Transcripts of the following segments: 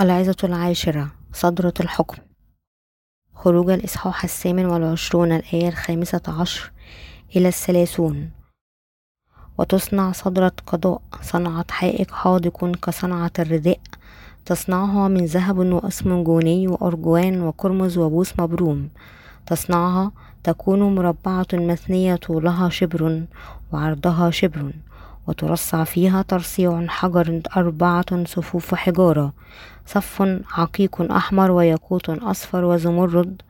العظة العاشرة صدرة الحكم. خروج الإصحاح الثامن والعشرون الآية الخامسة عشر إلى الثلاثون. وتصنع صدرة قضاء صنعة حائك حاذق كصنعة الرداء. تصنعها من ذهب وأسمنجوني وأرجوان وقرمز وبوس مبروم. تصنعها تكون مربعة مثنية طولها شبر وعرضها شبر. وترصع فيها ترصيع حجر أربعة صفوف حجارة صف عقيق أحمر وياقوت أصفر وزمرد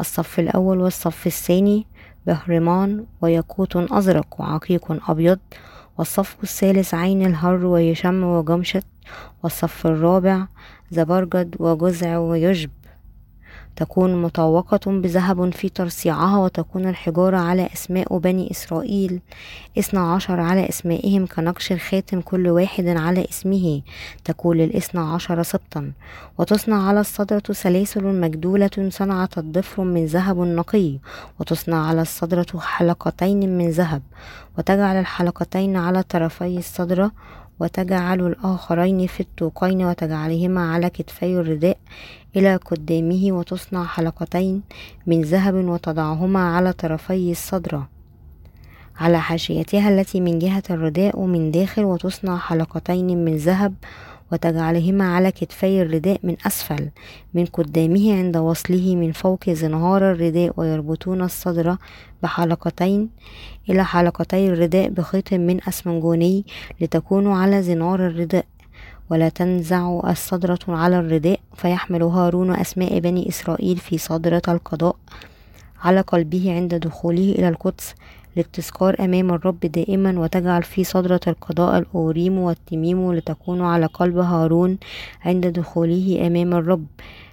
الصف الأول والصف الثاني بهرمان وياقوت أزرق وعقيق أبيض والصف الثالث عين الهر ويشم وجمشت والصف الرابع زبرجد وجزع ويجب. تكون مطوقة بذهب في ترصيعها وتكون الحجارة على أسماء بني إسرائيل. اثنا عشر على أسمائهم كنقش الخاتم كل واحد على اسمه. تكون الاثنى عشر سبطا. وتصنع على الصدرة سلاسل مجدولة صنعت الضفر من ذهب نقي. وتصنع على الصدرة حلقتين من ذهب. وتجعل الحلقتين على طرفي الصدرة وتجعل الآخرين في الطوقين وتجعلهما على كتفي الرداء إلى قدامه وتصنع حلقتين من ذهب وتضعهما على طرفي الصدرة على حاشيتها التي من جهة الرداء ومن داخل وتصنع حلقتين من ذهب وتجعلهما على كتفي الرداء من أسفل من قدامه عند وصله من فوق زنهار الرداء ويربطون الصدر بحلقتين إلى حلقتي الرداء بخيط من أسمنجوني لتكون على زنار الرداء. ولا تنزع الصدرة على الرداء فيحمل هارون أسماء بني إسرائيل في صدرة القضاء على قلبه عند دخوله إلى القدس. للتذكار أمام الرب دائما وتجعل في صدرة القضاء الأوريم والتميم لتكون على قلب هارون عند دخوله أمام الرب.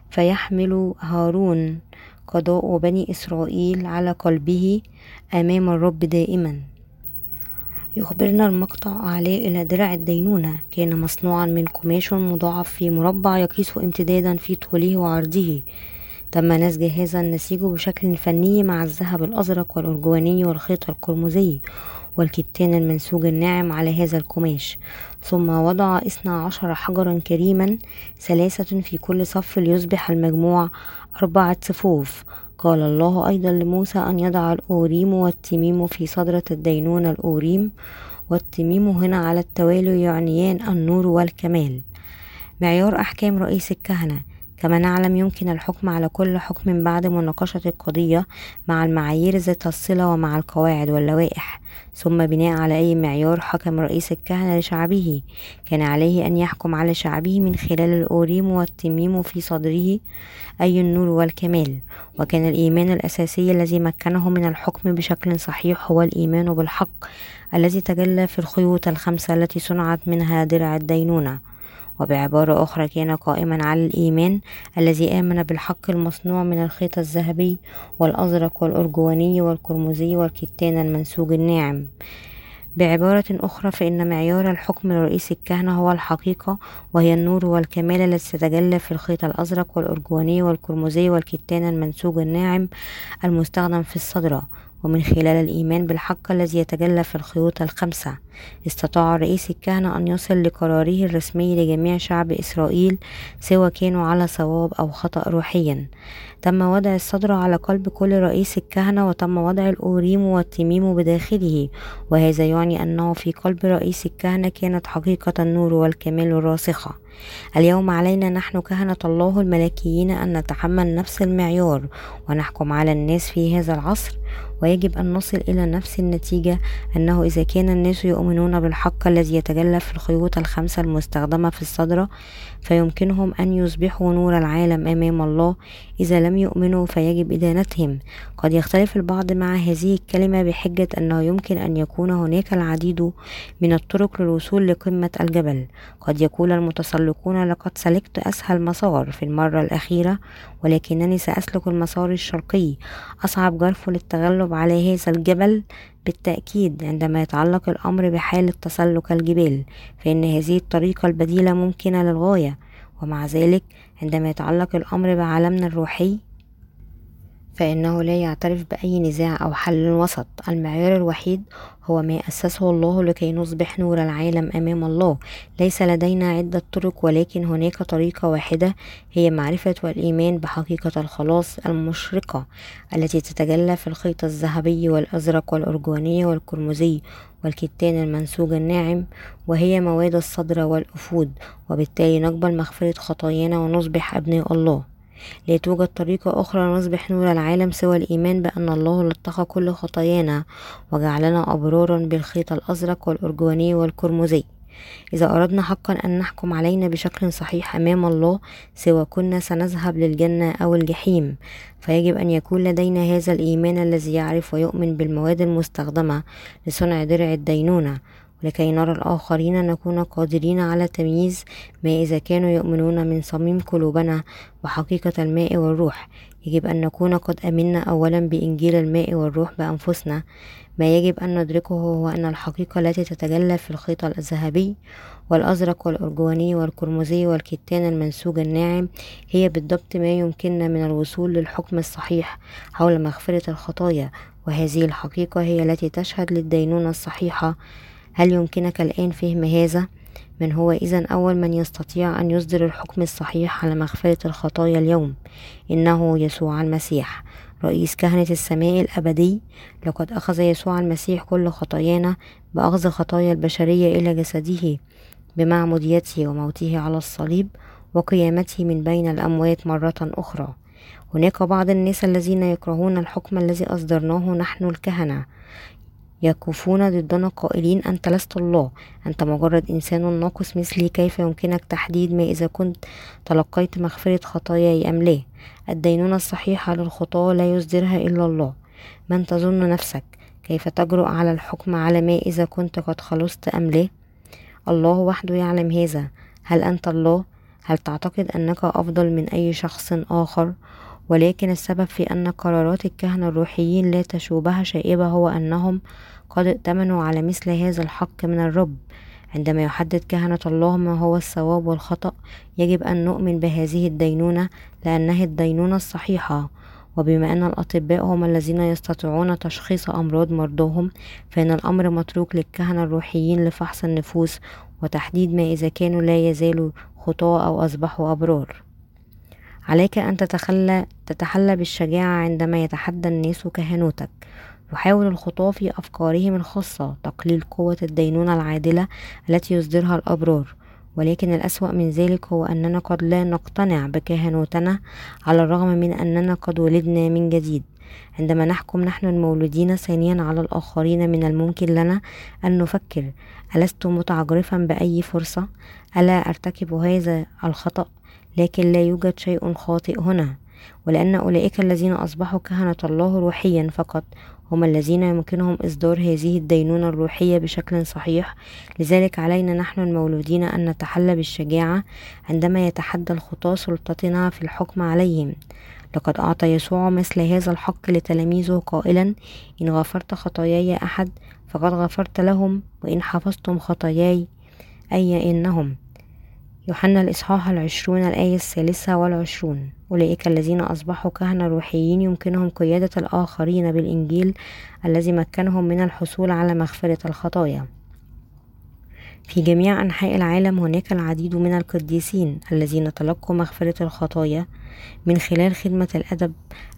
فيحمل هارون قضاء بني إسرائيل على قلبه أمام الرب دائما. يخبرنا المقطع أعلاه إلى درع الدينونة. كان مصنوعا من قماش مضاعف في مربع يقيس امتدادا في طوله وعرضه. تم نسج هذا النسيج بشكل فني مع الذهب الأزرق والأرجواني والخيط القرمزي والكتان المنسوج الناعم على هذا القماش. ثم وضع اثنا عشر حجرا كريما ثلاثة في كل صف ليصبح المجموع أربعة صفوف. قال الله أيضا لموسى أن يضع الأوريم والتميم في صدرة الدينون الأوريم والتميم هنا على التوالي يعنيان النور والكمال. معيار أحكام رئيس الكهنة. كما نعلم يمكن الحكم على كل حكم بعد مناقشة القضية مع المعايير ذات الصلة ومع القواعد واللوائح ثم بناء على أي معيار حكم رئيس الكهنة لشعبه. كان عليه أن يحكم على شعبه من خلال الأوريم والتميم في صدره أي النور والكمال. وكان الإيمان الأساسي الذي مكنه من الحكم بشكل صحيح هو الإيمان بالحق الذي تجلى في الخيوط الخمسة التي صنعت منها درع الدينونة. وبعبارة أخرى كان قائما على الإيمان الذي آمن بالحق المصنوع من الخيط الذهبي والأزرق والأرجواني والقرمزي والكتان المنسوج الناعم. بعبارة أخرى فإن معيار الحكم لرئيس الكهنة هو الحقيقة وهي النور والكمال التي تتجلى في الخيط الأزرق والأرجواني والقرمزي والكتان المنسوج الناعم المستخدم في الصدرة ومن خلال الإيمان بالحق الذي يتجلى في الخيوط الخمسة استطاع رئيس الكهنة أن يصل لقراره الرسمي لجميع شعب إسرائيل سواء كانوا على صواب أو خطأ روحيا. تم وضع الصدر على قلب كل رئيس الكهنة وتم وضع الأوريم والتميم بداخله وهذا يعني أنه في قلب رئيس الكهنة كانت حقيقة النور والكمال الراسخة. اليوم علينا نحن كهنة الله الملكيين أن نتحمل نفس المعيار ونحكم على الناس في هذا العصر ويجب أن نصل إلى نفس النتيجة أنه إذا كان الناس يؤمنون بالحق الذي يتجلى في الخيوط الخمسة المستخدمة في الصدرة فيمكنهم أن يصبحوا نور العالم أمام الله إذا لم يؤمنوا فيجب إدانتهم. قد يختلف البعض مع هذه الكلمة بحجة أنه يمكن أن يكون هناك العديد من الطرق للوصول لقمة الجبل. قد يقول المتسلقون لقد سلكت أسهل مسار في المرة الأخيرة ولكنني سأسلك المسار الشرقي. أصعب جرف للتغلب على هذا الجبل بالتأكيد عندما يتعلق الأمر بحالة تسلق الجبال فإن هذه الطريقة البديلة ممكنة للغاية ومع ذلك عندما يتعلق الأمر بعالمنا الروحي فإنه لا يعترف بأي نزاع أو حل وسط. المعيار الوحيد هو ما أسسه الله لكي نصبح نور العالم أمام الله. ليس لدينا عدة طرق ولكن هناك طريقة واحدة هي معرفة والإيمان بحقيقة الخلاص المشرقة التي تتجلى في الخيط الذهبي والأزرق والأرجواني والقرمزي والكتان المنسوج الناعم وهي مواد الصدر والأفود وبالتالي نقبل مغفرة خطايانا ونصبح أبناء الله. لا توجد طريقة أخرى نصبح نور العالم سوى الإيمان بأن الله لطخ كل خطايانا وجعلنا أبرارا بالخيط الأزرق والأرجواني والقرمزي إذا أردنا حقا أن نحكم علينا بشكل صحيح أمام الله سوى كنا سنذهب للجنة أو الجحيم فيجب أن يكون لدينا هذا الإيمان الذي يعرف ويؤمن بالمواد المستخدمة لصنع درع الدينونة ولكي نرى الآخرين نكون قادرين على تمييز ما إذا كانوا يؤمنون من صميم قلوبنا بحقيقة الماء والروح. يجب أن نكون قد أمنا أولا بإنجيل الماء والروح بأنفسنا. ما يجب أن ندركه هو أن الحقيقة التي تتجلى في الخيط الذهبي والأزرق والأرجواني والقرمزي والكتان المنسوج الناعم هي بالضبط ما يمكننا من الوصول للحكم الصحيح حول مغفرة الخطايا. وهذه الحقيقة هي التي تشهد للدينونة الصحيحة هل يمكنك الآن فهم هذا؟ من هو إذا أول من يستطيع أن يصدر الحكم الصحيح على مغفرة الخطايا اليوم؟ إنه يسوع المسيح رئيس كهنة السماء الأبدي. لقد أخذ يسوع المسيح كل خطايانا بأخذ خطايا البشرية إلى جسده بمعموديته وموته على الصليب وقيامته من بين الأموات مرة أخرى. هناك بعض الناس الذين يكرهون الحكم الذي أصدرناه نحن الكهنة. يكفون ضدنا قائلين أنت لست الله أنت مجرد إنسان ناقص مثلي كيف يمكنك تحديد ما إذا كنت تلقيت مغفرة خطاياي أم لا؟ الدينونة الصحيحة للخطاة لا يصدرها إلا الله. من تظن نفسك؟ كيف تجرؤ على الحكم على ما إذا كنت قد خلصت أم لا؟ الله وحده يعلم هذا. هل أنت الله؟ هل تعتقد أنك أفضل من أي شخص آخر؟ ولكن السبب في أن قرارات الكهنة الروحيين لا تشوبها شائبة هو أنهم قد ائتمنوا على مثل هذا الحق من الرب. عندما يحدد كهنة الله ما هو الصواب والخطأ يجب أن نؤمن بهذه الدينونة لأنها الدينونة الصحيحة. وبما أن الأطباء هم الذين يستطيعون تشخيص أمراض مرضاهم فإن الأمر متروك للكهنة الروحيين لفحص النفوس وتحديد ما إذا كانوا لا يزالوا خطاة أو أصبحوا أبرار. عليك أن تتخلى تتحلى بالشجاعة عندما يتحدى الناس كهنوتك. يحاول الخطاة في أفكارهم الخاصة تقليل قوة الدينونة العادلة التي يصدرها الأبرار. ولكن الأسوأ من ذلك هو أننا قد لا نقتنع بكهنوتنا على الرغم من أننا قد ولدنا من جديد. عندما نحكم نحن المولودين ثانيا على الآخرين من الممكن لنا أن نفكر ألست متعجرفا بأي فرصة؟ ألا أرتكب هذا الخطأ؟ لكن لا يوجد شيء خاطئ هنا ولأن أولئك الذين أصبحوا كهنة الله روحيا فقط هم الذين يمكنهم إصدار هذه الدينونة الروحية بشكل صحيح. لذلك علينا نحن المولودين أن نتحلى بالشجاعة عندما يتحدى الخطاة سلطتنا في الحكم عليهم. لقد أعطى يسوع مثل هذا الحق لتلاميذه قائلا إن غفرت خطاياي أحد فقد غفرت لهم وإن حفظتم خطاياي أي إنهم؟ يوحنا الإصحاح العشرون الآية الثالثة والعشرون. أولئك الذين أصبحوا كهنة روحيين يمكنهم قيادة الآخرين بالإنجيل الذي مكنهم من الحصول على مغفرة الخطايا. في جميع أنحاء العالم هناك العديد من القديسين الذين تلقوا مغفرة الخطايا من خلال خدمة الأدب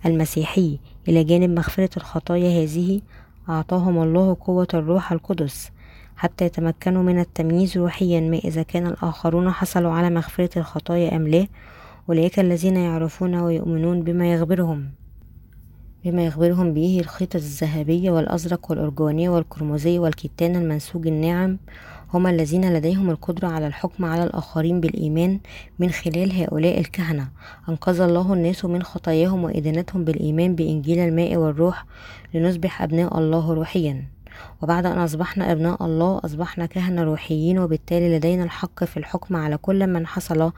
المسيحي. إلى جانب مغفرة الخطايا هذه أعطاهم الله قوة الروح القدس. حتى يتمكنوا من التمييز روحيا ما إذا كان الآخرون حصلوا على مغفرة الخطايا أم لا. أولئك الذين يعرفون ويؤمنون بما يخبرهم بما يخبرهم به الخيط الذهبي والأزرق والأرجواني والقرمزي والكتان المنسوج الناعم. هم الذين لديهم القدرة على الحكم على الآخرين بالإيمان من خلال هؤلاء الكهنة. أنقذ الله الناس من خطاياهم وإدانتهم بالإيمان بإنجيل الماء والروح لنصبح أبناء الله روحيا. وبعد أن أصبحنا أبناء الله أصبحنا كهنة روحيين وبالتالي لدينا الحق في الحكم على كل من حصل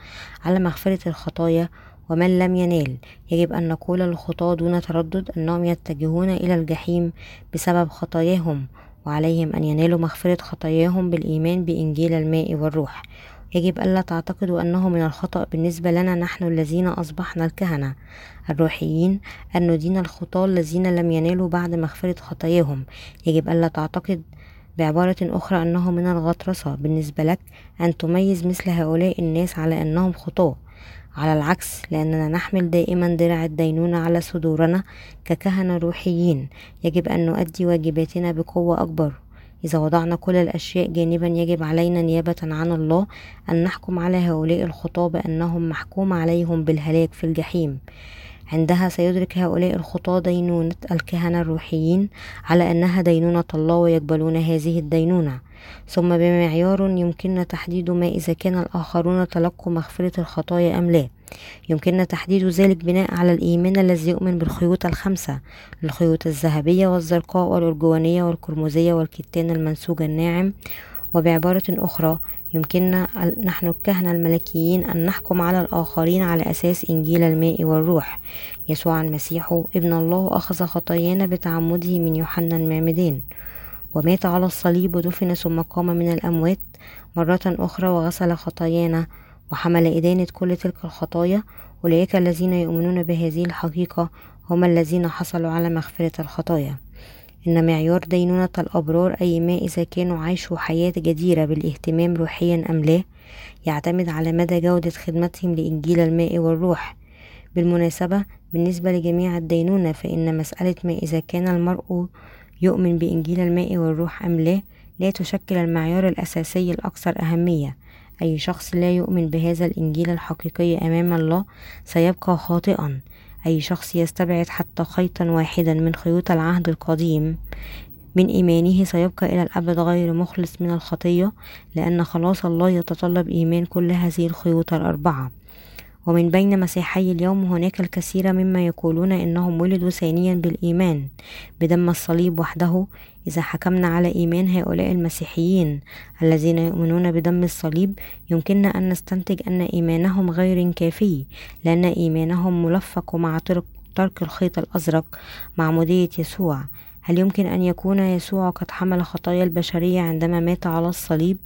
على مغفرة الخطايا ومن لم ينال. يجب أن نقول للخطاة دون تردد أنهم يتجهون إلى الجحيم بسبب خطاياهم وعليهم أن ينالوا مغفرة خطاياهم بالإيمان بإنجيل الماء والروح. يجب ألا تعتقدوا أنه من الخطأ بالنسبة لنا نحن الذين أصبحنا الكهنة. الروحيين أن ندين الخطاة الذين لم ينالوا بعد مغفرة خطاياهم. يجب ألا تعتقد بعبارة أخرى أنه من الغطرسة. بالنسبة لك أن تميز مثل هؤلاء الناس على أنهم خطاة. على العكس لأننا نحمل دائما درع الدينونة على صدورنا ككهنة روحيين. يجب أن نؤدي واجباتنا بقوة أكبر. إذا وضعنا كل الأشياء جانبا يجب علينا نيابة عن الله أن نحكم على هؤلاء الخطاة بأنهم محكوم عليهم بالهلاك في الجحيم. عندها سيدرك هؤلاء الخطاة دينونة الكهنة الروحيين على أنها دينونة الله ويقبلون هذه الدينونة. ثم بمعيار يمكننا تحديد ما إذا كان الآخرون تلقوا مغفرة الخطايا أم لا. يمكننا تحديد ذلك بناء على الإيمان الذي يؤمن بالخيوط الخمسة الخيوط الذهبية والزرقاء والأرجوانية والقرمزية والكتان المنسوج الناعم. وبعبارة أخرى يمكننا نحن الكهنة الملكيين أن نحكم على الآخرين على أساس إنجيل الماء والروح. يسوع المسيح ابن الله أخذ خطايانا بتعمده من يوحنا المعمدان. ومات على الصليب ودفن ثم قام من الأموات مرة أخرى وغسل خطايانا وحمل إدانة كل تلك الخطايا. أولئك الذين يؤمنون بهذه الحقيقة هم الذين حصلوا على مغفرة الخطايا. إن معيار دينونة الأبرار أي ما إذا كانوا عاشوا حياة جديرة بالاهتمام روحيا أم لا يعتمد على مدى جودة خدمتهم لإنجيل الماء والروح. بالمناسبة بالنسبة لجميع الدينونة فإن مسألة ما إذا كان المرء يؤمن بإنجيل الماء والروح أم لا لا تشكل المعيار الأساسي الأكثر أهمية. أي شخص لا يؤمن بهذا الإنجيل الحقيقي أمام الله سيبقى خاطئا. أي شخص يستبعد حتى خيطا واحدا من خيوط العهد القديم. من إيمانه سيبقى إلى الأبد غير مخلص من الخطية لأن خلاص الله يتطلب إيمان كل هذه الخيوط الأربعة. ومن بين مسيحي اليوم هناك الكثير مما يقولون إنهم ولدوا ثانيا بالإيمان بدم الصليب وحده إذا حكمنا على إيمان هؤلاء المسيحيين الذين يؤمنون بدم الصليب يمكننا أن نستنتج أن إيمانهم غير كافي لأن إيمانهم ملفق مع ترك الخيط الأزرق معمودية يسوع هل يمكن أن يكون يسوع قد حمل خطايا البشرية عندما مات على الصليب؟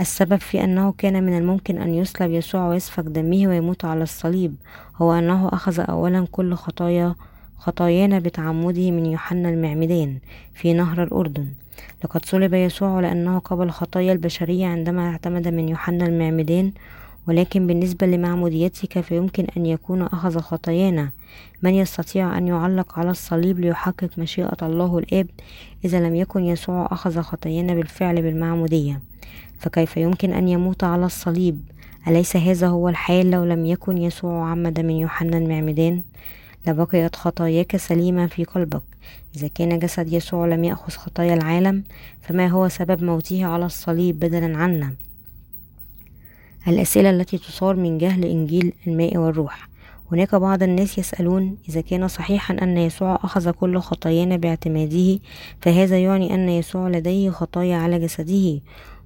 السبب في أنه كان من الممكن أن يصلب يسوع ويسفك دمه ويموت على الصليب هو أنه أخذ أولا كل خطايا خطايانا بتعمده من يوحنا المعمدان في نهر الأردن. لقد صلب يسوع لأنه قبل خطايا البشرية عندما اعتمد من يوحنا المعمدان ولكن بالنسبة لمعموديتك فيمكن أن يكون أخذ خطايانا. من يستطيع أن يعلق على الصليب ليحقق مشيئة الله الآب إذا لم يكن يسوع أخذ خطايانا بالفعل بالمعمودية؟ فكيف يمكن أن يموت على الصليب؟ أليس هذا هو الحال لو لم يكن يسوع عمد من يوحنا المعمدان؟ لبقيت خطاياك سليمة في قلبك. إذا كان جسد يسوع لم يأخذ خطايا العالم فما هو سبب موته على الصليب بدلا عنا؟ الأسئلة التي تصار من جهل إنجيل الماء والروح. هناك بعض الناس يسألون إذا كان صحيحا أن يسوع أخذ كل خطايانا باعتماده فهذا يعني أن يسوع لديه خطايا على جسده.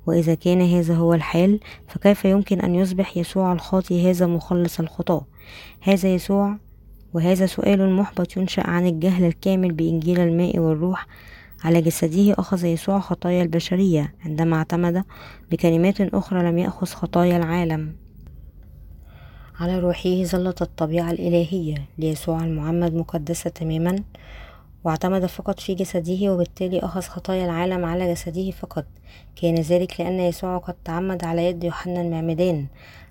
وإذا كان هذا هو الحال فكيف يمكن أن يصبح يسوع الخاطي هذا مخلص الخطاة هذا يسوع وهذا سؤال محبط ينشأ عن الجهل الكامل بإنجيل الماء والروح. على جسده أخذ يسوع خطايا البشرية عندما اعتمد بكلمات أخرى لم يأخذ خطايا العالم. على روحه ظلت الطبيعة الإلهية ليسوع المعمد مقدسة تماما واعتمد فقط في جسده وبالتالي أخذ خطايا العالم على جسده فقط. كان ذلك لأن يسوع قد تعمد على يد يوحنا المعمدان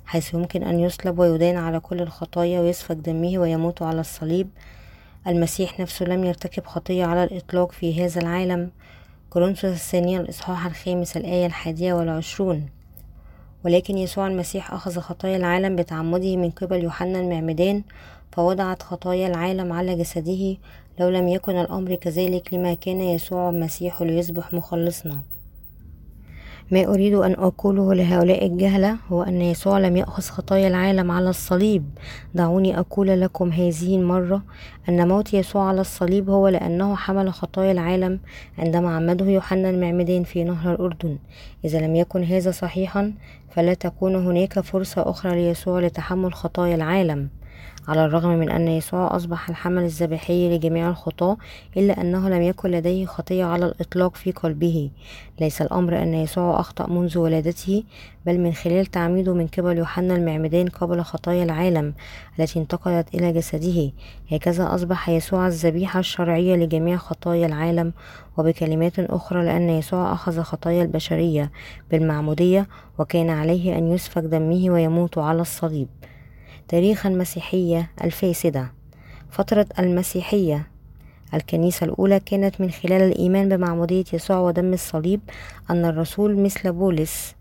حيث يمكن أن يصلب ويدان على كل الخطايا ويسفك دمه ويموت على الصليب. المسيح نفسه لم يرتكب خطية على الإطلاق في هذا العالم. كورنثوس الثانية الإصحاح الخامس الآية الحادية والعشرون. ولكن يسوع المسيح أخذ خطايا العالم بتعمده من قبل يوحنا المعمدان فوضعت خطايا العالم على جسده لو لم يكن الأمر كذلك لما كان يسوع المسيح ليصبح مخلصنا. ما أريد أن أقوله لهؤلاء الجهلة هو أن يسوع لم يأخذ خطايا العالم على الصليب. دعوني أقول لكم هذه المرة أن موت يسوع على الصليب هو لأنه حمل خطايا العالم عندما عمده يوحنا المعمدان في نهر الأردن. إذا لم يكن هذا صحيحا فلا تكون هناك فرصة أخرى ليسوع لتحمل خطايا العالم. على الرغم من أن يسوع أصبح الحمل الذبيحي لجميع الخطاة إلا أنه لم يكن لديه خطية على الإطلاق في قلبه. ليس الأمر أن يسوع أخطأ منذ ولادته بل من خلال تعميده من قبل يوحنا المعمدان قبل خطايا العالم التي انتقلت إلى جسده. هكذا أصبح يسوع الذبيحة الشرعية لجميع خطايا العالم وبكلمات أخرى لأن يسوع أخذ خطايا البشرية بالمعمودية وكان عليه أن يسفك دمه ويموت على الصليب. تاريخ المسيحية الفاسدة. فترة المسيحية. الكنيسة الأولى كانت من خلال الإيمان بمعمودية يسوع ودم الصليب أن الرسول مثل بولس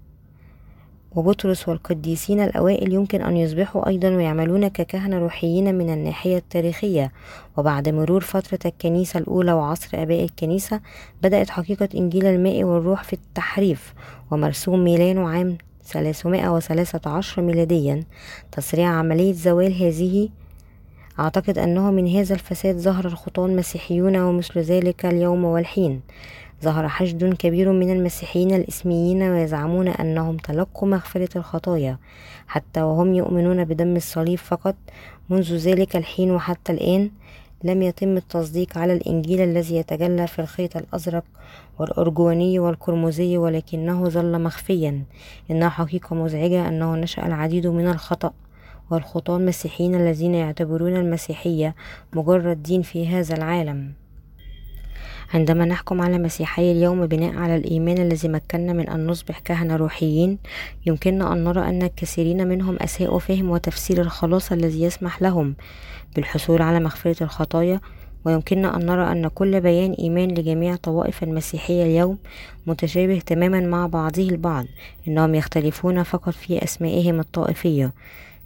وبطرس والقديسين الأوائل يمكن أن يصبحوا أيضا ويعملون ككهنة روحيين من الناحية التاريخية. وبعد مرور فترة الكنيسة الأولى وعصر آباء الكنيسة بدأت حقيقة إنجيل الماء والروح في التحريف ومرسوم ميلانو عام 313 ميلاديا. تسريع عملية زوال هذه أعتقد أنه من هذا الفساد ظهر الخطاة المسيحيون ومثل ذلك اليوم والحين. ظهر حشد كبير من المسيحيين الإسميين ويزعمون أنهم تلقوا مغفرة الخطايا حتى وهم يؤمنون بدم الصليب فقط. منذ ذلك الحين وحتى الآن لم يتم التصديق على الإنجيل الذي يتجلى في الخيط الأزرق والأرجواني والقرمزي ولكنه ظل مخفيا. إنها حقيقة مزعجة أنه نشأ العديد من الخطأ والخطاة المسيحيين الذين يعتبرون المسيحية مجرد دين في هذا العالم. عندما نحكم على مسيحي اليوم بناء على الإيمان الذي مكننا من أن نصبح كهنة روحيين يمكننا أن نرى أن الكثيرين منهم أساءوا فهم وتفسير الخلاص الذي يسمح لهم بالحصول على مغفرة الخطايا ويمكننا أن نرى أن كل بيان إيمان لجميع طوائف المسيحية اليوم متشابه تماما مع بعضه البعض إنهم يختلفون فقط في أسمائهم الطائفية.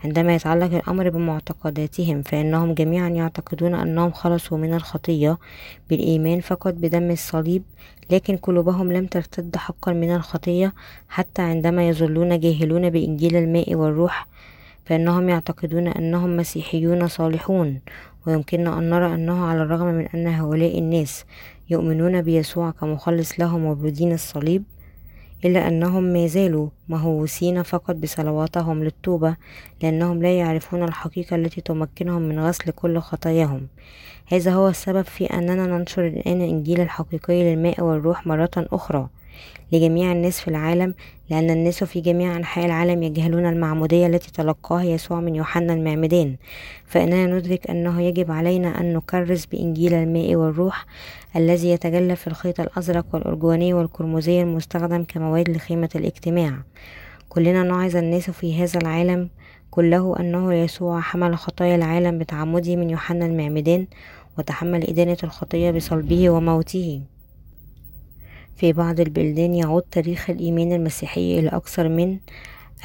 عندما يتعلق الأمر بمعتقداتهم فإنهم جميعا يعتقدون أنهم خلصوا من الخطية بالإيمان فقط بدم الصليب لكن قلوبهم لم ترتد حقا من الخطية حتى عندما يظلون جاهلون بإنجيل الماء والروح فإنهم يعتقدون أنهم مسيحيون صالحون. ويمكننا أن نرى أنه على الرغم من أن هؤلاء الناس يؤمنون بيسوع كمخلص لهم وبدين الصليب إلا أنهم ما زالوا مهووسين فقط بصلواتهم للتوبة لأنهم لا يعرفون الحقيقة التي تمكنهم من غسل كل خطاياهم. هذا هو السبب في أننا ننشر الآن الإنجيل الحقيقي للماء والروح مرة أخرى. لجميع الناس في العالم لأن الناس في جميع أنحاء العالم يجهلون المعمودية التي تلقاها يسوع من يوحنا المعمدان. فإننا ندرك أنه يجب علينا أن نكرس بإنجيل الماء والروح الذي يتجلى في الخيط الأزرق والأرجواني والقرمزي المستخدم كمواد لخيمة الاجتماع. كلنا نعظ الناس في هذا العالم كله أنه يسوع حمل خطايا العالم بتعمده من يوحنا المعمدان وتحمل إدانة الخطية بصلبه وموته. في بعض البلدان يعود تاريخ الإيمان المسيحي إلى أكثر من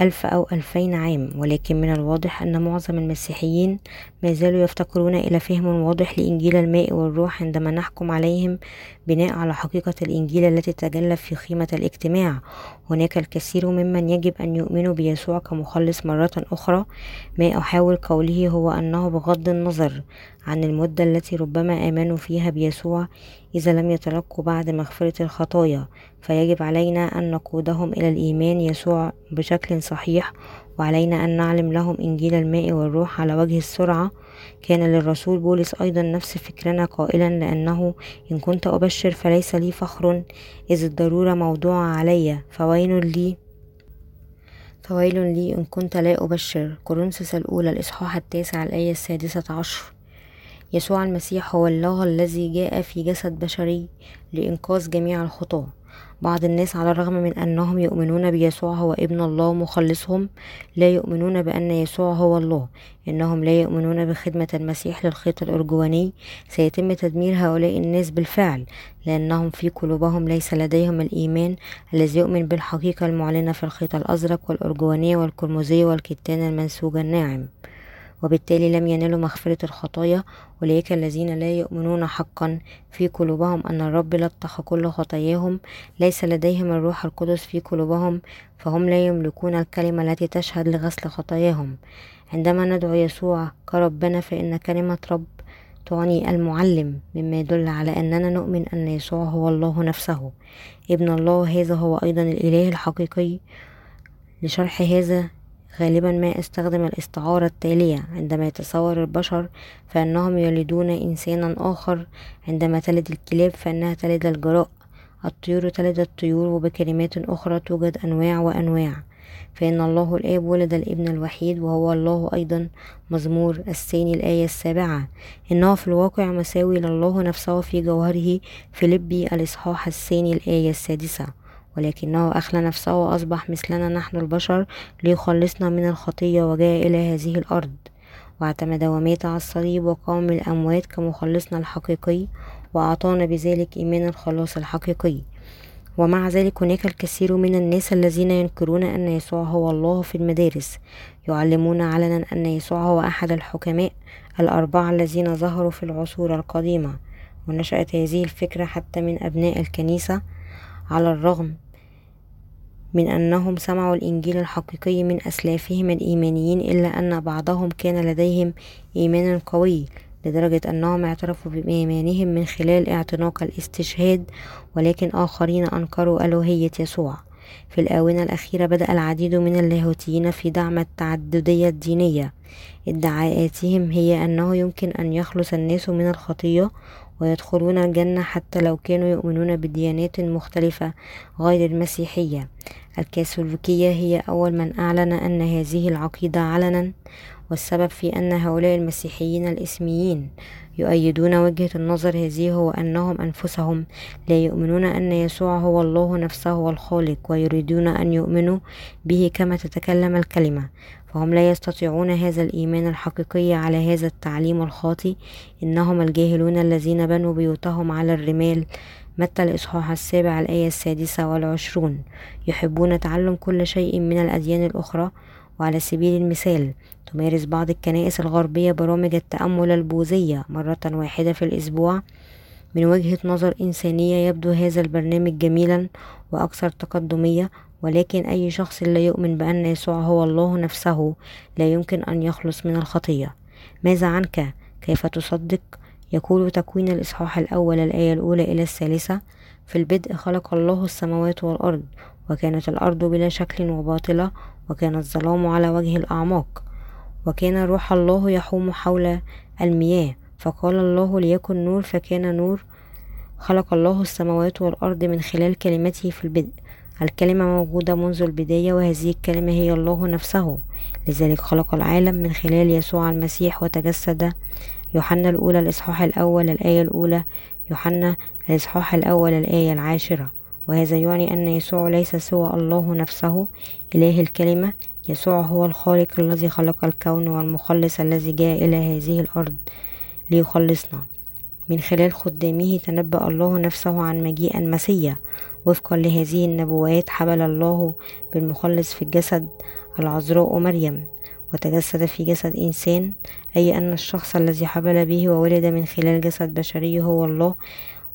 ألف أو ألفين عام ولكن من الواضح أن معظم المسيحيين ما زالوا يفتقرون إلى فهم واضح لإنجيل الماء والروح عندما نحكم عليهم بناء على حقيقة الإنجيل التي تجلى في خيمة الاجتماع. هناك الكثير ممن يجب أن يؤمنوا بيسوع كمخلص مرة أخرى. ما أحاول قوله هو أنه بغض النظر عن المدة التي ربما آمنوا فيها بيسوع إذا لم يتلقوا بعد مغفرة الخطايا. فيجب علينا أن نقودهم إلى الإيمان يسوع بشكل صحيح وعلينا أن نعلم لهم إنجيل الماء والروح على وجه السرعة. كان للرسول بولس أيضا نفس فكرنا قائلا لأنه إن كنت أبشر فليس لي فخر إذ الضرورة موضوعة علي. فويل لي فويل لي إن كنت لا أبشر. كورنثوس الأولى الإصحاح التاسع الآية السادسة عشر. يسوع المسيح هو الله الذي جاء في جسد بشري لإنقاذ جميع الخطاة. بعض الناس على الرغم من أنهم يؤمنون بيسوع هو ابن الله مخلصهم لا يؤمنون بأن يسوع هو الله إنهم لا يؤمنون بخدمة المسيح للخيط الأرجواني. سيتم تدمير هؤلاء الناس بالفعل لأنهم في قلوبهم ليس لديهم الإيمان الذي يؤمن بالحقيقة المعلنة في الخيط الأزرق والأرجواني والقرمزي والكتان المنسوج الناعم. وبالتالي لم ينالوا مغفرة الخطايا أولئك الذين لا يؤمنون حقا. في قلوبهم أن الرب لطخ كل خطاياهم ليس لديهم الروح القدس في قلوبهم فهم لا يملكون الكلمة التي تشهد لغسل خطاياهم. عندما ندعو يسوع كربنا فإن كلمة رب تعني المعلم مما يدل على أننا نؤمن أن يسوع هو الله نفسه. ابن الله هذا هو أيضا الإله الحقيقي لشرح هذا غالبا ما استخدم الاستعارة التالية. عندما يتصور البشر فأنهم يلدون إنسانا آخر عندما تلد الكلاب فإنها تلد الجراء. الطيور تلد الطيور وبكلمات أخرى توجد أنواع وأنواع. فإن الله الآب ولد الابن الوحيد وهو الله أيضا. مزمور الثاني الآية السابعة. إنه في الواقع مساوي لله نفسه في جوهره. في لبي الإصحاح الثاني الآية السادسة. ولكنه أخلى نفسه وأصبح مثلنا نحن البشر ليخلصنا من الخطية وجاء إلى هذه الأرض. واعتمد ومات على الصليب وقام الأموات كمخلصنا الحقيقي وأعطانا بذلك إيمان الخلاص الحقيقي. ومع ذلك هناك الكثير من الناس الذين ينكرون أن يسوع هو الله في المدارس يعلمون علنا أن يسوع هو أحد الحكماء الأربعة الذين ظهروا في العصور القديمة. ونشأت هذه الفكرة حتى من أبناء الكنيسة على الرغم من أنهم سمعوا الإنجيل الحقيقي من أسلافهم الإيمانيين إلا أن بعضهم كان لديهم إيمان قوي لدرجة أنهم اعترفوا بإيمانهم من خلال اعتناق الاستشهاد ولكن آخرين أنكروا ألوهية يسوع. في الآونة الأخيرة بدأ العديد من اللاهوتيين في دعم التعددية الدينية. ادعاءاتهم هي أنه يمكن أن يخلص الناس من الخطية ويدخلون الجنة حتى لو كانوا يؤمنون بديانات مختلفة غير المسيحية. الكاثوليكية هي أول من أعلن أن هذه العقيدة علنا والسبب في أن هؤلاء المسيحيين الإسميين يؤيدون وجهة النظر هذه هو أنهم أنفسهم لا يؤمنون أن يسوع هو الله نفسه هو الخالق ويريدون أن يؤمنوا به كما تتكلم الكلمة. فهم لا يستطيعون هذا الإيمان الحقيقي على هذا التعليم الخاطئ إنهم الجاهلون الذين بنوا بيوتهم على الرمال. متى الإصحاح السابع الآية السادسة والعشرون؟ يحبون تعلم كل شيء من الأديان الأخرى. وعلى سبيل المثال تمارس بعض الكنائس الغربية برامج التأمل البوذية مرة واحدة في الأسبوع. من وجهة نظر إنسانية يبدو هذا البرنامج جميلا وأكثر تقدمية ولكن أي شخص لا يؤمن بأن يسوع هو الله نفسه لا يمكن أن يخلص من الخطية. ماذا عنك؟ كيف تصدق؟ يقول تكوين الإصحاح الأول الآية الأولى إلى الثالثة في البدء خلق الله السماوات والأرض وكانت الأرض بلا شكل وباطلة وكان الظلام على وجه الأعماق. وكان روح الله يحوم حول المياه فقال الله ليكن نور فكان نور خلق الله السماوات والأرض من خلال كلمته في البدء. الكلمة موجودة منذ البداية وهذه الكلمة هي الله نفسه. لذلك خلق العالم من خلال يسوع المسيح وتجسد يوحنا الأولى الإصحاح الأول الآية الأولى يوحنا الإصحاح الأول الآية العاشرة. وهذا يعني أن يسوع ليس سوى الله نفسه. إله الكلمة يسوع هو الخالق الذي خلق الكون والمخلص الذي جاء إلى هذه الأرض ليخلصنا. من خلال خدامه تنبأ الله نفسه عن مجيء المسيح. وفقا لهذه النبوات حبل الله بالمخلص في الجسد العذراء مريم وتجسد في جسد إنسان أي أن الشخص الذي حبل به وولد من خلال جسد بشري هو الله.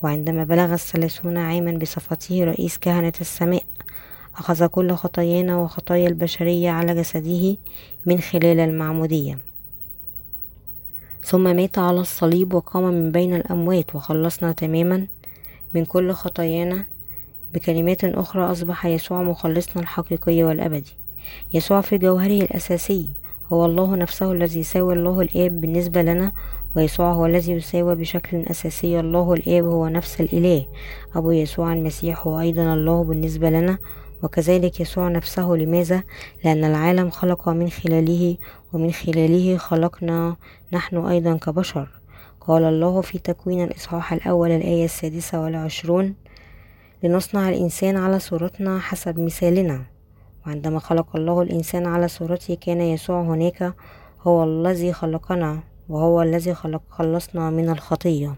وعندما بلغ الثلاثون عاما بصفته رئيس كهنة السماء أخذ كل خطايانا وخطايا البشرية على جسده من خلال المعمودية. ثم مات على الصليب وقام من بين الأموات وخلصنا تماما من كل خطايانا بكلمات أخرى أصبح يسوع مخلصنا الحقيقي والأبدي. يسوع في جوهره الأساسي هو الله نفسه الذي يساوي الله الآب بالنسبة لنا ويسوع هو الذي يساوي بشكل أساسي الله الآب هو نفس الإله. أبو يسوع المسيح هو أيضا الله بالنسبة لنا وكذلك يسوع نفسه لماذا؟ لأن العالم خلق من خلاله ومن خلاله خلقنا نحن أيضا كبشر. قال الله في تكوين الإصحاح الأول الآية السادسة والعشرون لنصنع الإنسان على صورتنا حسب مثالنا. وعندما خلق الله الإنسان على صورته كان يسوع هناك هو الذي خلقنا وهو الذي خلق خلصنا من الخطية.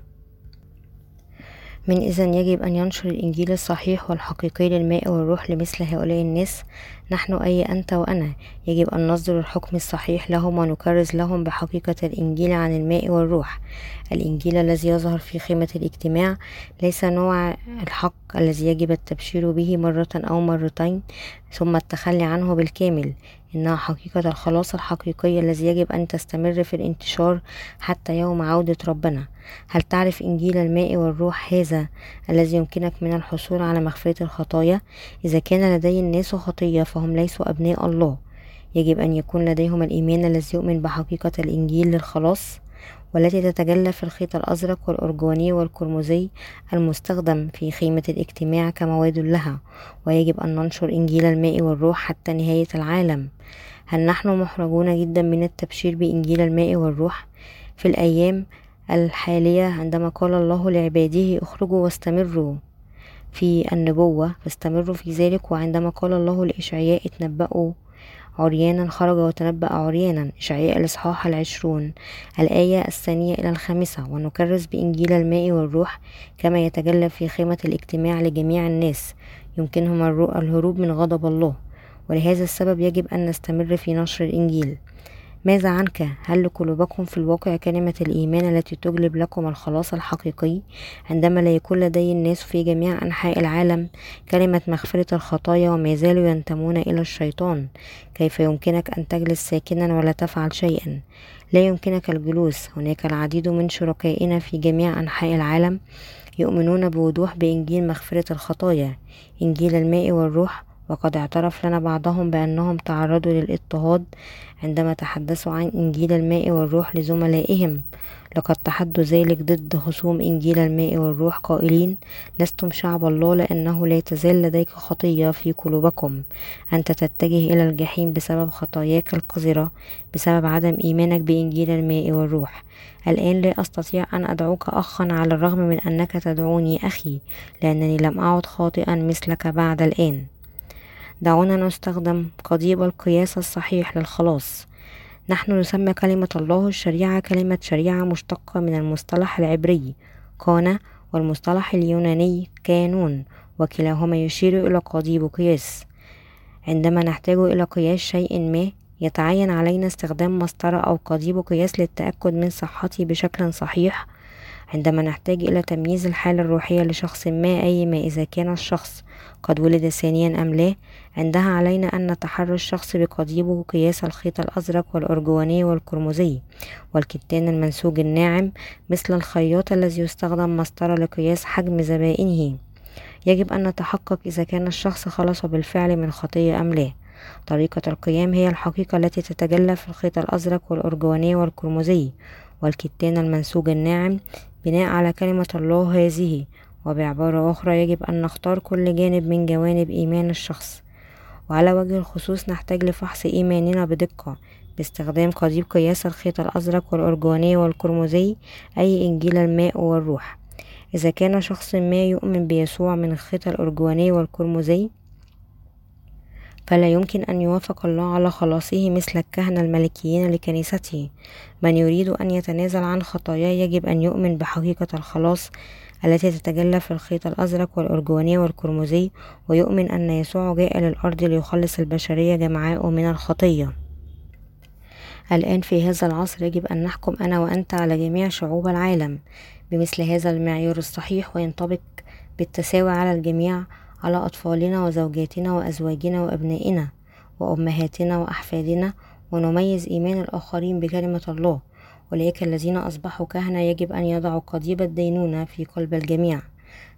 من إذن يجب أن ينشر الإنجيل الصحيح والحقيقي للماء والروح لمثل هؤلاء الناس نحن أي أنت وأنا. يجب أن نصدر الحكم الصحيح لهم ونكرز لهم بحقيقة الإنجيل عن الماء والروح. الإنجيل الذي يظهر في خيمة الاجتماع ليس نوع الحق الذي يجب التبشير به مرة أو مرتين ثم التخلي عنه بالكامل. إنها حقيقة الخلاص الحقيقي الذي يجب أن تستمر في الانتشار حتى يوم عودة ربنا. هل تعرف إنجيل الماء والروح هذا الذي يمكنك من الحصول على مغفرة الخطايا؟ إذا كان لدي الناس خطية فهم ليسوا أبناء الله. يجب أن يكون لديهم الإيمان الذي يؤمن بحقيقة الإنجيل للخلاص والتي تتجلى في الخيط الأزرق والأرجواني والقرمزي المستخدم في خيمة الاجتماع كمواد لها. ويجب أن ننشر إنجيل الماء والروح حتى نهاية العالم. هل نحن محرجون جدا من التبشير بإنجيل الماء والروح؟ في الأيام الحالية عندما قال الله لعباده اخرجوا واستمروا. في النبوة فاستمروا في ذلك وعندما قال الله لإشعياء اتنبأوا عريانا خرج وتنبأ عريانا إشعياء الإصحاح العشرون. الآية الثانية إلى الخامسة. ونكرس بإنجيل الماء والروح كما يتجلى في خيمة الاجتماع لجميع الناس يمكنهم الهروب من غضب الله. ولهذا السبب يجب أن نستمر في نشر الإنجيل. ماذا عنك؟ هل لقلوبكم في الواقع كلمة الإيمان التي تجلب لكم الخلاص الحقيقي؟ عندما لا يكون لدي الناس في جميع أنحاء العالم كلمة مغفرة الخطايا وما زالوا ينتمون إلى الشيطان كيف يمكنك أن تجلس ساكنا ولا تفعل شيئا؟ لا يمكنك الجلوس هناك العديد من شركائنا في جميع أنحاء العالم يؤمنون بوضوح بإنجيل مغفرة الخطايا إنجيل الماء والروح وقد اعترف لنا بعضهم بأنهم تعرضوا للاضطهاد عندما تحدثوا عن إنجيل الماء والروح لزملائهم. لقد تحدوا ذلك ضد خصوم إنجيل الماء والروح قائلين لستم شعب الله لأنه لا تزال لديك خطية في قلوبكم. أنت تتجه إلى الجحيم بسبب خطاياك القذرة بسبب عدم إيمانك بإنجيل الماء والروح. الآن لا أستطيع أن أدعوك أخا على الرغم من أنك تدعوني أخي لأنني لم أعد خاطئا مثلك بعد الآن. دعونا نستخدم قضيب القياس الصحيح للخلاص. نحن نسمى كلمة الله الشريعة كلمة شريعة مشتقة من المصطلح العبري كان والمصطلح اليوناني كانون وكلاهما يشير إلى قضيب قياس. عندما نحتاج إلى قياس شيء ما يتعين علينا استخدام مسطرة أو قضيب قياس للتأكد من صحته بشكل صحيح عندما نحتاج إلى تمييز الحالة الروحية لشخص ما أي ما إذا كان الشخص قد ولد ثانيا أم لا عندها علينا أن نتحرى الشخص بقضيبه قياس الخيط الأزرق والأرجواني والقرمزي والكتان المنسوج الناعم مثل الخياط الذي يستخدم مسطرة لقياس حجم زبائنه. يجب أن نتحقق إذا كان الشخص خلص بالفعل من خطية أم لا. طريقة القيام هي الحقيقة التي تتجلى في الخيط الأزرق والأرجواني والقرمزي والكتان المنسوج الناعم بناء على كلمة الله هذه وبعبارة أخرى يجب أن نختار كل جانب من جوانب إيمان الشخص. وعلى وجه الخصوص نحتاج لفحص إيماننا بدقة باستخدام قضيب قياس الخيط الأزرق والأرجواني والقرمزي أي إنجيل الماء والروح. إذا كان شخص ما يؤمن بيسوع من الخيط الأرجواني والقرمزي فلا يمكن أن يوافق الله على خلاصه مثل الكهنة الملكيين لكنيسته. من يريد أن يتنازل عن خطاياه يجب أن يؤمن بحقيقة الخلاص التي تتجلى في الخيط الأزرق والأرجواني والقرمزي ويؤمن أن يسوع جاء للأرض ليخلص البشرية جمعاء من الخطية. الآن في هذا العصر يجب أن نحكم أنا وأنت على جميع شعوب العالم. بمثل هذا المعيار الصحيح وينطبق بالتساوي على الجميع على أطفالنا وزوجاتنا وأزواجنا وأبنائنا وأمهاتنا وأحفادنا ونميز إيمان الآخرين بكلمة الله. أولئك الذين أصبحوا كهنة يجب أن يضعوا قضيب الدينونة في قلب الجميع.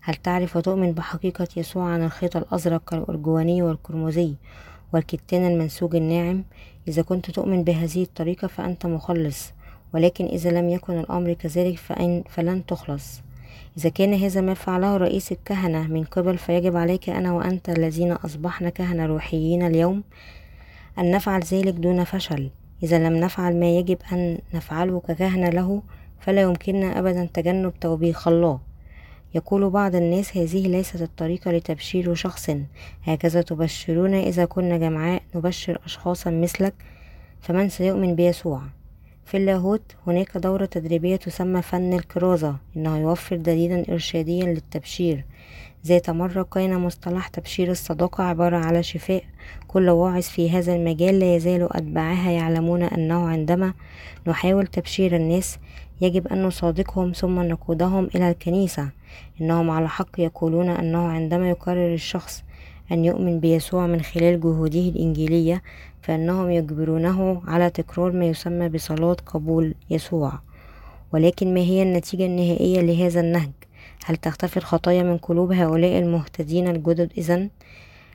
هل تعرف وتؤمن بحقيقة يسوع عن الخيط الأزرق الأرجواني والقرمزي والكتان المنسوج الناعم؟ إذا كنت تؤمن بهذه الطريقة فأنت مخلص ولكن إذا لم يكن الأمر كذلك فإن فلن تخلص. إذا كان هذا ما فعله رئيس الكهنة من قبل فيجب عليك أنا وأنت الذين أصبحنا كهنة روحيين اليوم أن نفعل ذلك دون فشل. إذا لم نفعل ما يجب أن نفعله ككهنة له فلا يمكننا أبدا تجنب توبيخ الله. يقول بعض الناس هذه ليست الطريقة لتبشير شخص. هكذا تبشرون إذا كنا جمعاء نبشر أشخاصا مثلك فمن سيؤمن بيسوع؟ في اللاهوت هناك دورة تدريبية تسمى فن الكرازة إنه يوفر دليلا إرشاديا للتبشير. ذات مرة كان مصطلح تبشير الصداقة عبارة على شفاء كل واعظ في هذا المجال لا يزال أتباعها يعلمون أنه عندما نحاول تبشير الناس يجب أن نصادقهم ثم نقودهم إلى الكنيسة. إنهم على حق يقولون أنه عندما يقرر الشخص أن يؤمن بيسوع من خلال جهوده الإنجيلية فإنهم يجبرونه على تكرار ما يسمى بصلاة قبول يسوع ولكن ما هي النتيجة النهائية لهذا النهج؟ هل تختفي الخطايا من قلوب هؤلاء المهتدين الجدد إذن؟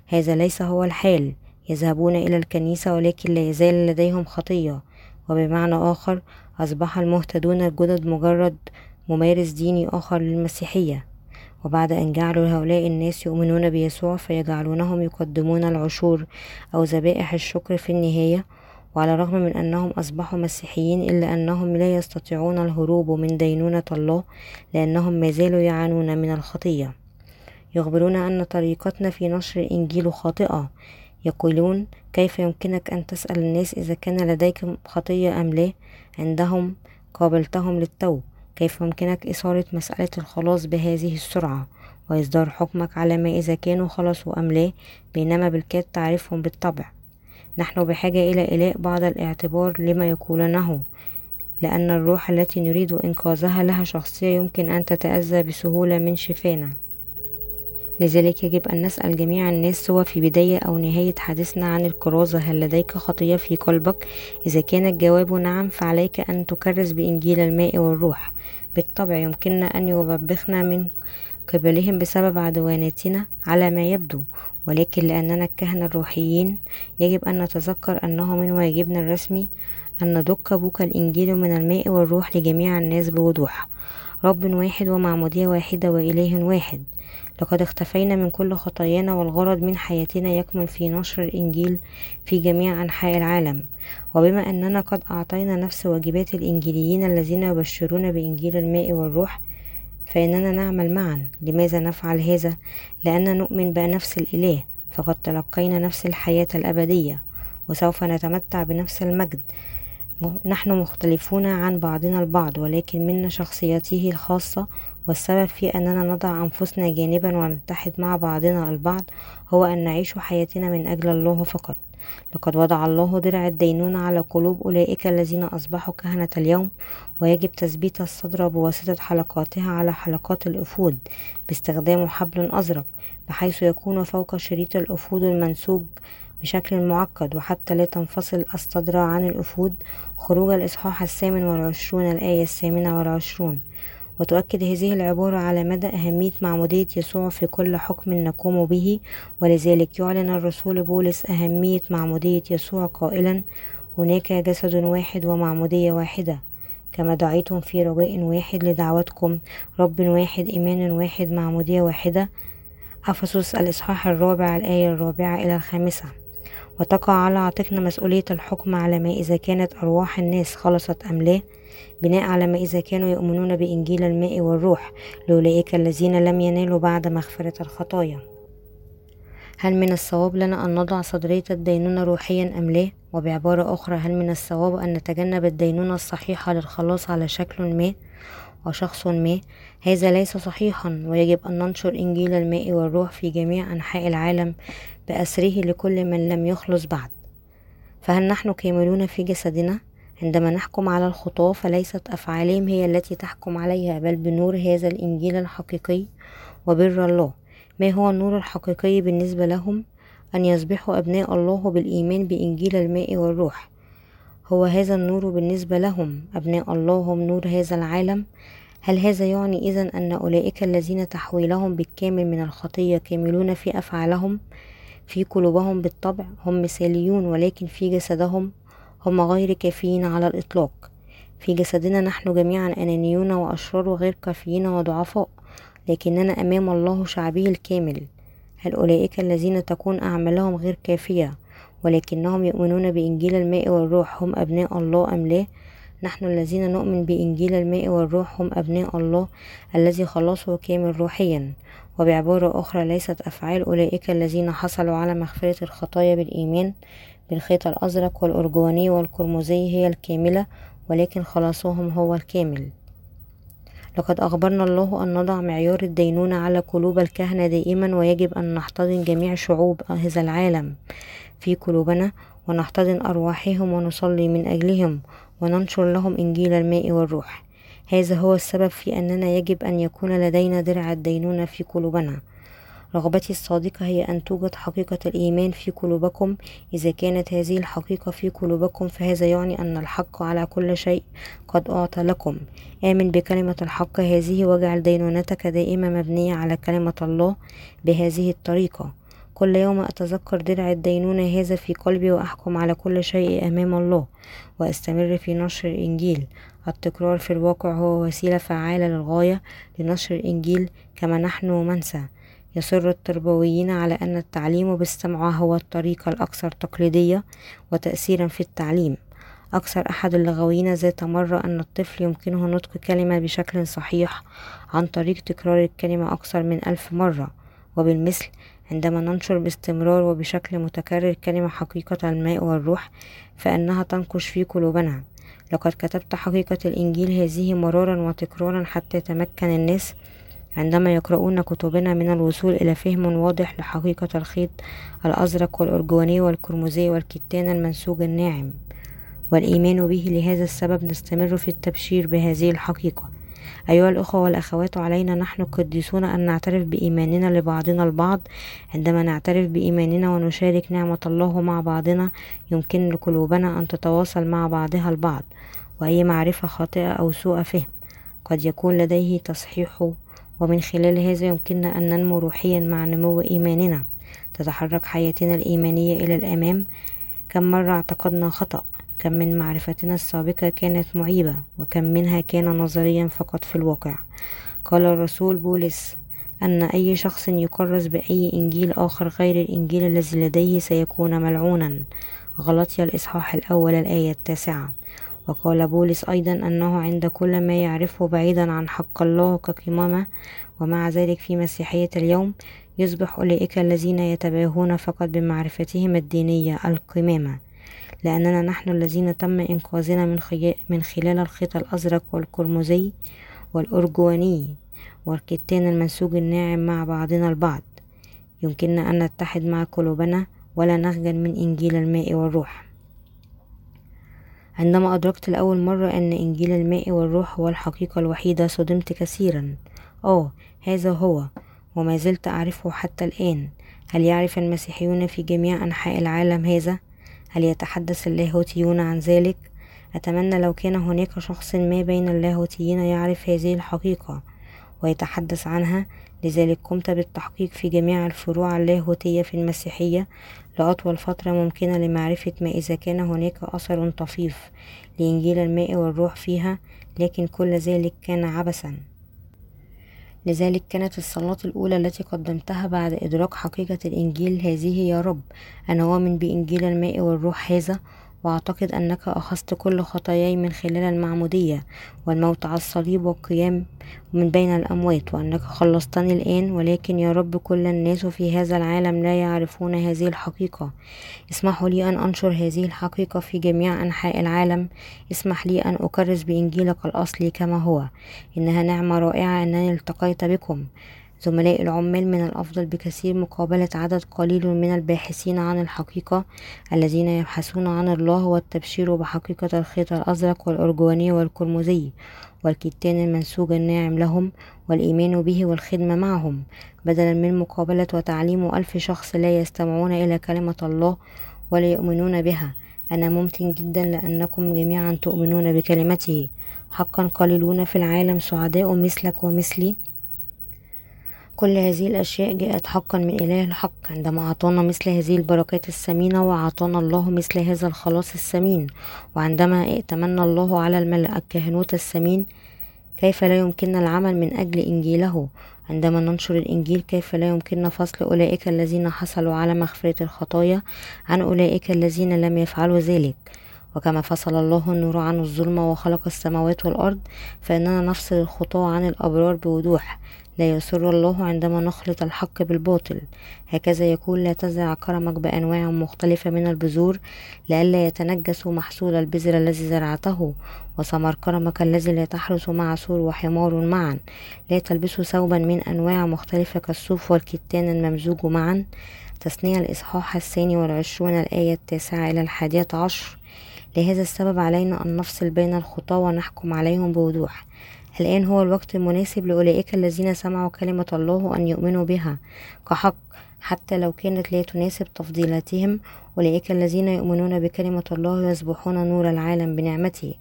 هذا ليس هو الحال يذهبون إلى الكنيسة ولكن لا يزال لديهم خطية وبمعنى آخر أصبح المهتدون الجدد مجرد ممارس ديني آخر للمسيحية وبعد أن جعلوا هؤلاء الناس يؤمنون بيسوع فيجعلونهم يقدمون العشور أو ذبائح الشكر في النهاية وعلى الرغم من أنهم أصبحوا مسيحيين إلا أنهم لا يستطيعون الهروب من دينونة الله لأنهم ما زالوا يعانون من الخطية. يخبرون أن طريقتنا في نشر الإنجيل خاطئة. يقولون كيف يمكنك أن تسأل الناس إذا كان لديك خطية أم لا؟ عندهم قابلتهم للتو. كيف يمكنك إثارة مسألة الخلاص بهذه السرعة؟ وإصدار حكمك على ما إذا كانوا خلصوا أم لا بينما بالكاد تعرفهم بالطبع. نحن بحاجة إلى إلاء بعض الاعتبار لما يقولونه لأن الروح التي نريد إنقاذها لها شخصية يمكن أن تتأذى بسهولة من شفانا. لذلك يجب أن نسأل جميع الناس سواء في بداية أو نهاية حديثنا عن الكرازة هل لديك خطية في قلبك؟ إذا كان الجواب نعم فعليك أن تكرس بإنجيل الماء والروح. بالطبع يمكننا أن يوبخنا من قبلهم بسبب عدواناتنا على ما يبدو ولكن لأننا الكهنة الروحيين يجب أن نتذكر أنه من واجبنا الرسمي أن ندق بوك الإنجيل من الماء والروح لجميع الناس بوضوح. رب واحد ومعمودية واحدة وإله واحد. لقد اختفينا من كل خطايانا والغرض من حياتنا يكمن في نشر الإنجيل في جميع أنحاء العالم. وبما أننا قد أعطينا نفس واجبات الإنجيليين الذين يبشرون بإنجيل الماء والروح فإننا نعمل معا. لماذا نفعل هذا؟ لأننا نؤمن بنفس الإله فقد تلقينا نفس الحياة الأبدية وسوف نتمتع بنفس المجد. نحن مختلفون عن بعضنا البعض ولكن منا شخصيته الخاصة والسبب في أننا نضع أنفسنا جانبا ونتحد مع بعضنا البعض هو أن نعيش حياتنا من أجل الله فقط. لقد وضع الله درع الدينونة على قلوب أولئك الذين أصبحوا كهنة اليوم ويجب تثبيت الصدر بواسطة حلقاتها على حلقات الأفود باستخدام حبل أزرق بحيث يكون فوق شريط الأفود المنسوج بشكل معقد وحتى لا تنفصل الصدر عن الأفود خروج الإصحاح الثامن والعشرون الآية الثامنة والعشرون. وتؤكد هذه العبارة على مدى أهمية معمودية يسوع في كل حكم نقوم به ولذلك يعلن الرسول بولس أهمية معمودية يسوع قائلا هناك جسد واحد ومعمودية واحدة. كما دعيتم في رجاء واحد لدعوتكم رب واحد إيمان واحد معمودية واحدة. أفسس الإصحاح الرابع الآية الرابعة إلى الخامسة. وتقع على عاتقنا مسؤولية الحكم على ما إذا كانت أرواح الناس خلصت أم لا. بناء على ما إذا كانوا يؤمنون بإنجيل الماء والروح لأولئك الذين لم ينالوا بعد مغفرة الخطايا. هل من الصواب لنا أن نضع صدرية الدينونة روحيا أم لا؟ وبعبارة أخرى هل من الصواب أن نتجنب الدينونة الصحيحة للخلاص على شكل ما وشخص ما؟ هذا ليس صحيحا ويجب أن ننشر إنجيل الماء والروح في جميع أنحاء العالم. بأسره لكل من لم يخلص بعد. فهل نحن كاملون في جسدنا؟ عندما نحكم على الخطاة فليست أفعالهم هي التي تحكم عليها بل بنور هذا الإنجيل الحقيقي وبر الله. ما هو النور الحقيقي بالنسبة لهم؟ أن يصبحوا أبناء الله بالإيمان بإنجيل الماء والروح. هو هذا النور بالنسبة لهم أبناء الله هم نور هذا العالم. هل هذا يعني إذا أن أولئك الذين تحويلهم بالكامل من الخطية كاملون في أفعالهم؟ في قلوبهم بالطبع هم مثاليون ولكن في جسدهم هم غير كافيين على الإطلاق. في جسدنا نحن جميعا أنانيون وأشرار وغير كافيين وضعفاء لكننا أمام الله شعبه الكامل. هل أولئك الذين تكون أعمالهم غير كافية ولكنهم يؤمنون بإنجيل الماء والروح هم أبناء الله أم لا؟ نحن الذين نؤمن بإنجيل الماء والروح هم أبناء الله الذي خلصه كامل روحيا. وبعبارة أخرى ليست أفعال أولئك الذين حصلوا على مغفرة الخطايا بالإيمان بالخيط الأزرق والأرجواني والقرمزي هي الكاملة ولكن خلاصهم هو الكامل. لقد أخبرنا الله أن نضع معيار الدينونة على قلوب الكهنة دائما ويجب أن نحتضن جميع شعوب هذا العالم في قلوبنا ونحتضن أرواحهم ونصلي من أجلهم وننشر لهم إنجيل الماء والروح. هذا هو السبب في أننا يجب أن يكون لدينا درع الدينونة في قلوبنا. رغبتي الصادقة هي أن توجد حقيقة الإيمان في قلوبكم. إذا كانت هذه الحقيقة في قلوبكم فهذا يعني أن الحق على كل شيء قد أعطى لكم. آمن بكلمة الحق. هذه واجعل دينونتك دائما مبنية على كلمة الله بهذه الطريقة. كل يوم أتذكر درع الدينونة هذا في قلبي وأحكم على كل شيء أمام الله وأستمر في نشر الإنجيل. التكرار في الواقع هو وسيلة فعالة للغاية لنشر الإنجيل كما نحن منسى. يصر التربويين على أن التعليم بالسمع هو الطريقة الأكثر تقليدية وتأثيرا في التعليم. أكثر أحد اللغويين ذات مرة أن الطفل يمكنه نطق كلمة بشكل صحيح عن طريق تكرار الكلمة أكثر من ألف مرة. وبالمثل عندما ننشر باستمرار وبشكل متكرر كلمة حقيقة الماء والروح فإنها تنقش في قلوبنا. لقد كتبت حقيقة الإنجيل هذه مرارا وتكرارا حتى يتمكن الناس عندما يقرؤون كتبنا من الوصول إلى فهم واضح لحقيقة الخيط الأزرق والأرجواني والقرمزي والكتان المنسوج الناعم. والإيمان به لهذا السبب نستمر في التبشير بهذه الحقيقة. أيها الأخوة والأخوات علينا نحن القديسون أن نعترف بإيماننا لبعضنا البعض. عندما نعترف بإيماننا ونشارك نعمة الله مع بعضنا يمكن لقلوبنا أن تتواصل مع بعضها البعض وأي معرفة خاطئة أو سوء فهم. قد يكون لديه تصحيح ومن خلال هذا يمكننا أن ننمو روحيا مع نمو إيماننا. تتحرك حياتنا الإيمانية إلى الأمام. كم مرة اعتقدنا خطأ؟ كم من معرفتنا السابقة كانت معيبة وكم منها كان نظريا فقط في الواقع. قال الرسول بولس أن أي شخص يكرس بأي إنجيل آخر غير الإنجيل الذي لديه سيكون ملعونا. غلطي الإصحاح الأول الآية التاسعة. وقال بولس أيضا أنه عند كل ما يعرفه بعيدا عن حق الله كقمامة ومع ذلك في مسيحية اليوم يصبح أولئك الذين يتباهون فقط بمعرفتهم الدينية القمامة. لأننا نحن الذين تم إنقاذنا من, من خلال الخيط الأزرق والقرمزي والأرجواني والكتان المنسوج الناعم مع بعضنا البعض. يمكننا أن نتحد مع قلوبنا ولا نخجل من إنجيل الماء والروح. عندما أدركت لأول مرة أن إنجيل الماء والروح هو الحقيقة الوحيدة صدمت كثيرا. آه هذا هو وما زلت أعرفه حتى الآن. هل يعرف المسيحيون في جميع أنحاء العالم هذا؟ هل يتحدث اللاهوتيون عن ذلك؟ أتمنى لو كان هناك شخص ما بين اللاهوتيين يعرف هذه الحقيقة ويتحدث عنها لذلك قمت بالتحقيق في جميع الفروع اللاهوتية في المسيحية لأطول فترة ممكنة لمعرفة ما إذا كان هناك أثر طفيف لإنجيل الماء والروح فيها لكن كل ذلك كان عبثا لذلك كانت الصلاة الأولى التي قدمتها بعد إدراك حقيقة الإنجيل هذه يا رب أنا أؤمن بإنجيل الماء والروح هذا وأعتقد أنك أخذت كل خطاياي من خلال المعمودية والموت على الصليب والقيام من بين الأموات وأنك خلصتني الآن ولكن يا رب كل الناس في هذا العالم لا يعرفون هذه الحقيقة. اسمحوا لي أن أنشر هذه الحقيقة في جميع أنحاء العالم. اسمح لي أن أكرس بإنجيلك الأصلي كما هو. إنها نعمة رائعة أنني التقيت بكم. زملاء العمال من الأفضل بكثير مقابلة عدد قليل من الباحثين عن الحقيقة الذين يبحثون عن الله والتبشير بحقيقة الخيط الأزرق والأرجواني والقرمزي والكتان المنسوج الناعم لهم والإيمان به والخدمة معهم. بدلا من مقابلة وتعليم ألف شخص لا يستمعون إلى كلمة الله ولا يؤمنون بها أنا ممتن جدا لأنكم جميعا تؤمنون بكلمته. حقا قليلون في العالم سعداء مثلك ومثلي. كل هذه الأشياء جاءت حقا من إله الحق. عندما أعطانا مثل هذه البركات الثمينة وأعطانا الله مثل هذا الخلاص الثمين. وعندما ائتمنا الله على الملأ الكهنوت الثمين كيف لا يمكننا العمل من أجل إنجيله؟ عندما ننشر الإنجيل كيف لا يمكننا فصل أولئك الذين حصلوا على مغفرة الخطايا عن أولئك الذين لم يفعلوا ذلك؟ وكما فصل الله النور عن الظلمة وخلق السماوات والأرض فإننا نفصل الخطاة عن الأبرار بوضوح. لا يسر الله عندما نخلط الحق بالباطل. هكذا يقول لا تزرع كرمك بأنواع مختلفة من البذور لئلا يتنجس محصول البذر الذي زرعته. وثمر كرمك الذي لا تحرس مع سور وحمار معا. لا تلبسوا ثوبا من أنواع مختلفة كالصوف والكتان الممزوج معا. تثنية الإصحاح الثاني والعشرون الآية التاسعة إلى الحادية عشر. لهذا السبب علينا أن نفصل بين الخطاة ونحكم عليهم بوضوح. الآن هو الوقت المناسب لأولئك الذين سمعوا كلمة الله أن يؤمنوا بها. كحق حتى لو كانت لا تناسب تفضيلاتهم أولئك الذين يؤمنون بكلمة الله يصبحون نور العالم بنعمته.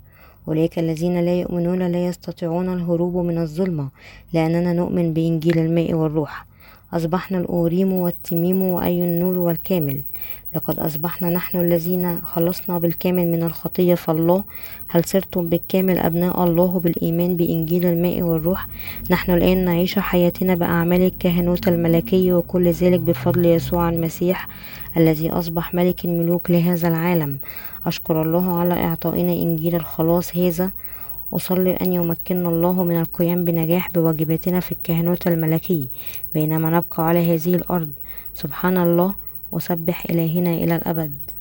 أولئك الذين لا يؤمنون لا يستطيعون الهروب من الظلمة لأننا نؤمن بإنجيل الماء والروح. أصبحنا الأوريم والتميم وأي النور والكامل. لقد أصبحنا نحن الذين خلصنا بالكامل من الخطية فالله. هل صرتم بالكامل أبناء الله بالإيمان بإنجيل الماء والروح؟ نحن الآن نعيش حياتنا بأعمال الكهنوت الملكي وكل ذلك بفضل يسوع المسيح الذي أصبح ملك الملوك لهذا العالم. أشكر الله على إعطائنا إنجيل الخلاص هذا. أصلي أن يمكننا الله من القيام بنجاح بواجباتنا في الكهنوت الملكي بينما نبقى على هذه الأرض. سبحان الله وسبح إلهنا إلى الأبد.